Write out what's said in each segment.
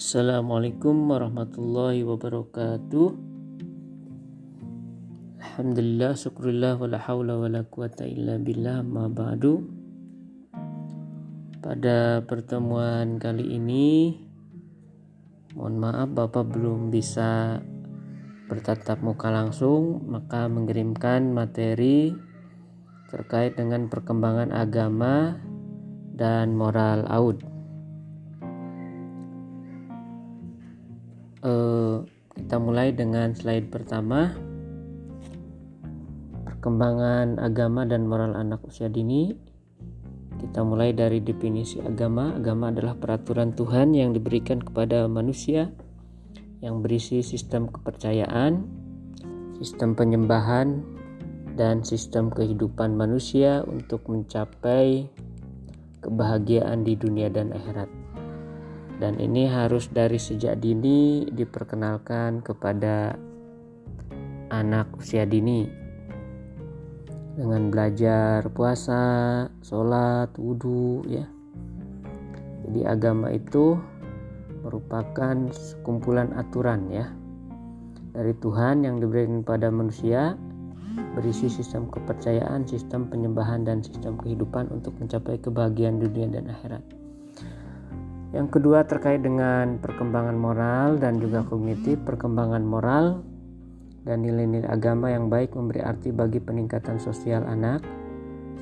Assalamualaikum warahmatullahi wabarakatuh. Alhamdulillah syukurillah wa la hawla wa la quwata illa billah ma ba'du. Pada pertemuan kali ini Mohon maaf Bapak belum bisa bertatap muka langsung Maka mengirimkan materi terkait dengan perkembangan agama dan moral out uh, kita mulai dengan slide pertama. Perkembangan agama dan moral anak usia dini. Kita mulai dari definisi agama. Agama adalah peraturan Tuhan yang diberikan kepada manusia yang berisi sistem kepercayaan sistem penyembahan dan sistem kehidupan manusia untuk mencapai kebahagiaan di dunia dan akhirat dan ini harus dari sejak dini diperkenalkan kepada anak usia dini dengan belajar puasa, sholat, wudhu ya. Jadi agama itu merupakan sekumpulan aturan ya dari Tuhan yang diberikan pada manusia berisi sistem kepercayaan, sistem penyembahan dan sistem kehidupan untuk mencapai kebahagiaan dunia dan akhirat. Yang kedua terkait dengan perkembangan moral dan juga kognitif, perkembangan moral dan nilai-nilai agama yang baik memberi arti bagi peningkatan sosial anak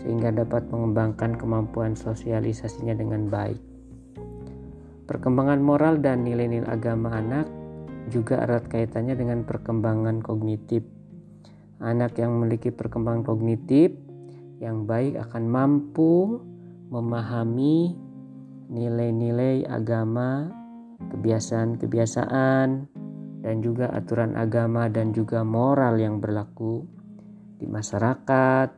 sehingga dapat mengembangkan kemampuan sosialisasinya dengan baik. Perkembangan moral dan nilai-nilai agama anak juga erat kaitannya dengan perkembangan kognitif. Anak yang memiliki perkembangan kognitif yang baik akan mampu memahami nilai-nilai agama, kebiasaan-kebiasaan, dan juga aturan agama dan juga moral yang berlaku di masyarakat,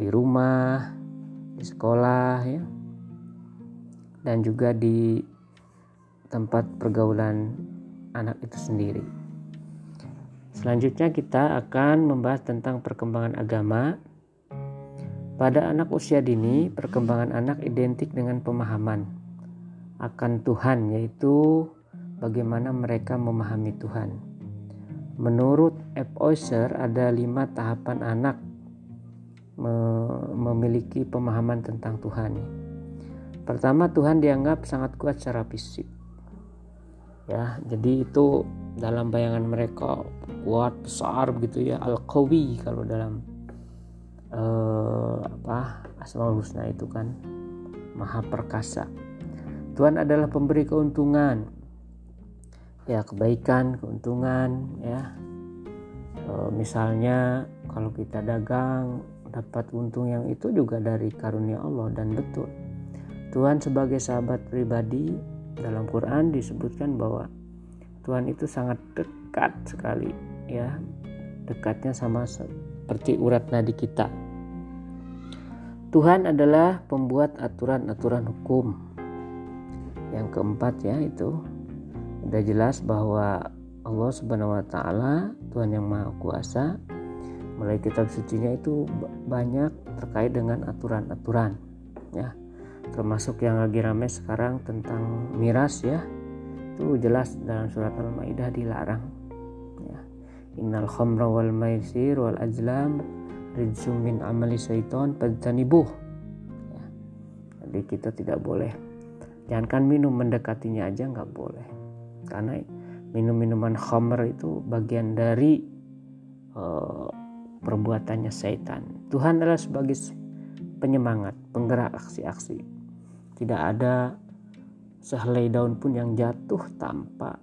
di rumah, di sekolah ya. Dan juga di tempat pergaulan anak itu sendiri. Selanjutnya kita akan membahas tentang perkembangan agama pada anak usia dini, perkembangan anak identik dengan pemahaman akan Tuhan, yaitu bagaimana mereka memahami Tuhan. Menurut F. Oyster, ada lima tahapan anak memiliki pemahaman tentang Tuhan. Pertama, Tuhan dianggap sangat kuat secara fisik. Ya, jadi itu dalam bayangan mereka kuat besar begitu ya al-qawi kalau dalam Asmaul Husna itu kan maha perkasa. Tuhan adalah pemberi keuntungan. Ya, kebaikan, keuntungan ya. E, misalnya kalau kita dagang dapat untung yang itu juga dari karunia Allah dan betul. Tuhan sebagai sahabat pribadi dalam Quran disebutkan bahwa Tuhan itu sangat dekat sekali ya. Dekatnya sama seperti urat nadi kita. Tuhan adalah pembuat aturan-aturan hukum. Yang keempat ya itu sudah jelas bahwa Allah Subhanahu wa taala Tuhan yang Maha Kuasa melalui kitab sucinya itu banyak terkait dengan aturan-aturan ya. Termasuk yang lagi ramai sekarang tentang miras ya. Itu jelas dalam surat Al-Maidah dilarang ya. Innal khamra wal maisir wal ajlam rijsum min amali syaiton fajtanibuh ya. jadi kita tidak boleh. Jangankan minum mendekatinya aja nggak boleh. Karena minum minuman khamr itu bagian dari uh, perbuatannya syaitan. Tuhan adalah sebagai penyemangat penggerak aksi-aksi. Tidak ada sehelai daun pun yang jatuh tanpa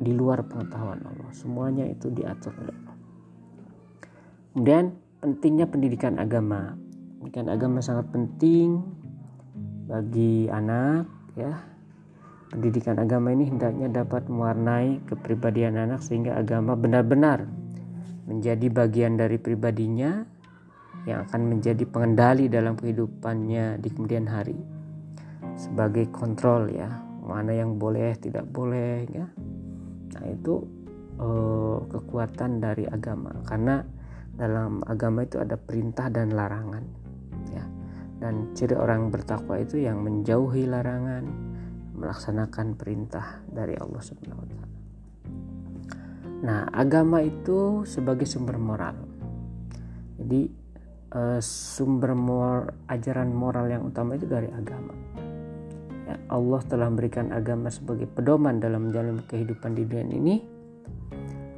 di luar pengetahuan Allah. Semuanya itu diatur oleh Allah. Kemudian pentingnya pendidikan agama. Pendidikan agama sangat penting bagi anak ya. Pendidikan agama ini hendaknya dapat mewarnai kepribadian anak sehingga agama benar-benar menjadi bagian dari pribadinya yang akan menjadi pengendali dalam kehidupannya di kemudian hari sebagai kontrol ya mana yang boleh tidak boleh ya nah itu eh, kekuatan dari agama karena dalam agama itu ada perintah dan larangan ya dan ciri orang bertakwa itu yang menjauhi larangan melaksanakan perintah dari Allah Subhanahu wa taala. Nah, agama itu sebagai sumber moral. Jadi eh, sumber moral, ajaran moral yang utama itu dari agama. Ya, Allah telah memberikan agama sebagai pedoman dalam menjalani kehidupan di dunia ini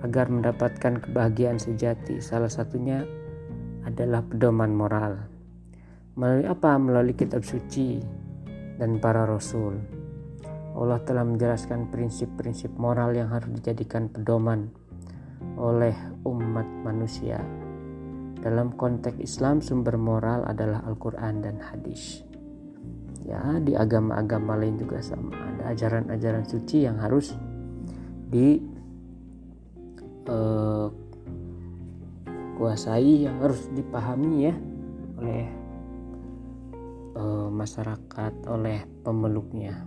agar mendapatkan kebahagiaan sejati. Salah satunya adalah pedoman moral. Melalui apa? Melalui kitab suci dan para rasul. Allah telah menjelaskan prinsip-prinsip moral yang harus dijadikan pedoman oleh umat manusia. Dalam konteks Islam, sumber moral adalah Al-Quran dan hadis. Ya, di agama-agama lain juga sama. Ada ajaran-ajaran suci yang harus di uh, kuasai, yang harus dipahami ya oleh uh, masyarakat, oleh pemeluknya.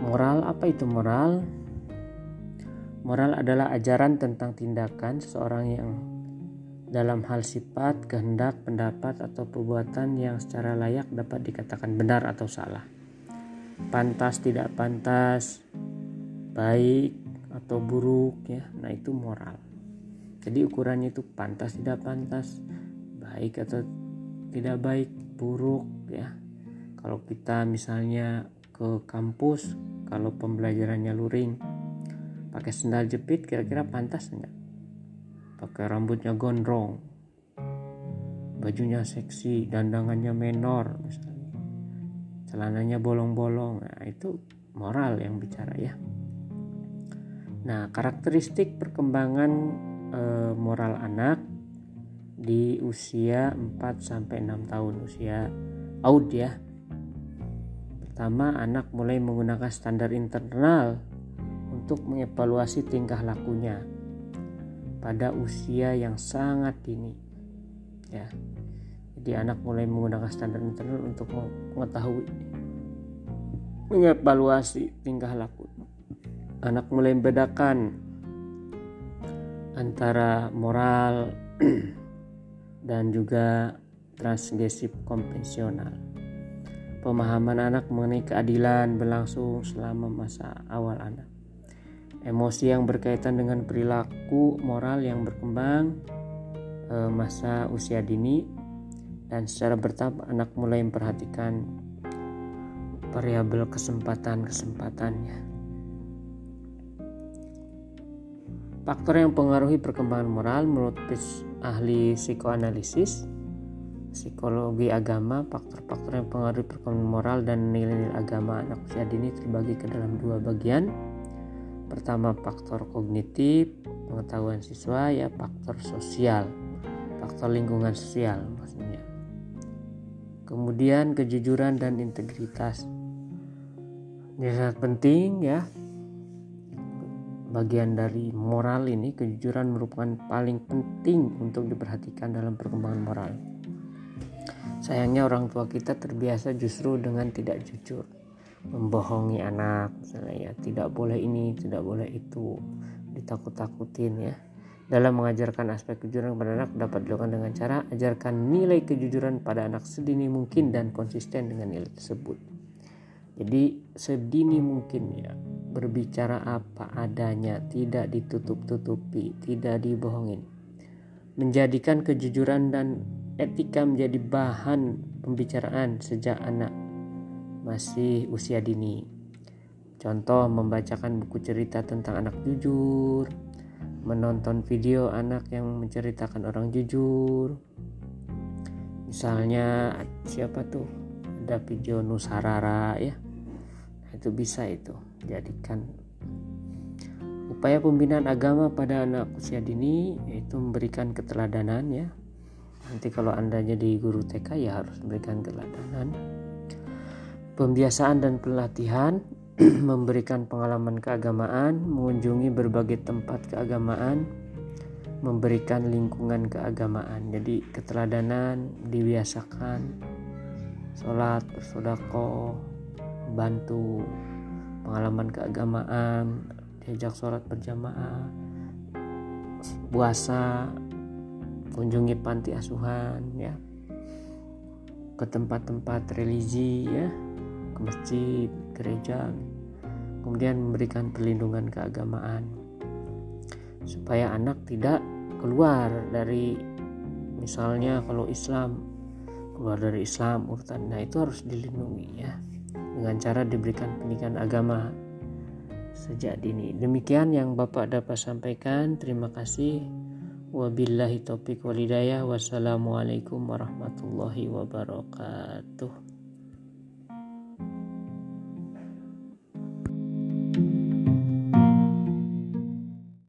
Moral apa itu moral? Moral adalah ajaran tentang tindakan seseorang yang dalam hal sifat, kehendak, pendapat, atau perbuatan yang secara layak dapat dikatakan benar atau salah. Pantas, tidak pantas, baik atau buruk ya. Nah, itu moral. Jadi ukurannya itu pantas, tidak pantas, baik atau tidak baik, buruk ya. Kalau kita misalnya ke kampus kalau pembelajarannya luring pakai sendal jepit kira-kira pantas enggak pakai rambutnya gondrong bajunya seksi dandangannya menor misalnya celananya bolong-bolong nah itu moral yang bicara ya nah karakteristik perkembangan e, moral anak di usia 4 sampai 6 tahun usia out ya Pertama, anak mulai menggunakan standar internal untuk mengevaluasi tingkah lakunya pada usia yang sangat dini. Ya. Jadi anak mulai menggunakan standar internal untuk mengetahui mengevaluasi tingkah laku. Anak mulai membedakan antara moral dan juga transgresif konvensional pemahaman anak mengenai keadilan berlangsung selama masa awal anak. Emosi yang berkaitan dengan perilaku moral yang berkembang eh, masa usia dini dan secara bertahap anak mulai memperhatikan variabel kesempatan-kesempatannya. Faktor yang mempengaruhi perkembangan moral menurut ahli psikoanalisis psikologi agama, faktor-faktor yang pengaruh perkembangan moral dan nilai-nilai agama anak usia dini terbagi ke dalam dua bagian. Pertama faktor kognitif, pengetahuan siswa ya faktor sosial, faktor lingkungan sosial maksudnya. Kemudian kejujuran dan integritas. Ini sangat penting ya. Bagian dari moral ini kejujuran merupakan paling penting untuk diperhatikan dalam perkembangan moral. Sayangnya orang tua kita terbiasa justru dengan tidak jujur, membohongi anak, misalnya ya tidak boleh ini, tidak boleh itu, ditakut-takutin ya. Dalam mengajarkan aspek kejujuran kepada anak dapat dilakukan dengan cara ajarkan nilai kejujuran pada anak sedini mungkin dan konsisten dengan nilai tersebut. Jadi sedini mungkin ya berbicara apa adanya, tidak ditutup-tutupi, tidak dibohongin. Menjadikan kejujuran dan etika menjadi bahan pembicaraan sejak anak masih usia dini. Contoh membacakan buku cerita tentang anak jujur, menonton video anak yang menceritakan orang jujur. Misalnya siapa tuh? Ada video Nusarara ya. Nah, itu bisa itu jadikan. Upaya pembinaan agama pada anak usia dini yaitu memberikan keteladanan ya. Nanti kalau anda jadi guru TK ya harus memberikan teladanan pembiasaan dan pelatihan memberikan pengalaman keagamaan mengunjungi berbagai tempat keagamaan memberikan lingkungan keagamaan. Jadi keteladanan dibiasakan. Sholat bersodako bantu pengalaman keagamaan diajak sholat berjamaah puasa kunjungi panti asuhan ya. Ke tempat-tempat religi ya. Ke masjid gereja. Kemudian memberikan perlindungan keagamaan. Supaya anak tidak keluar dari misalnya kalau Islam keluar dari Islam urutan nah itu harus dilindungi ya dengan cara diberikan pendidikan agama sejak dini. Demikian yang Bapak dapat sampaikan. Terima kasih. Wabillahi taufiq walidayah wassalamualaikum warahmatullahi wabarakatuh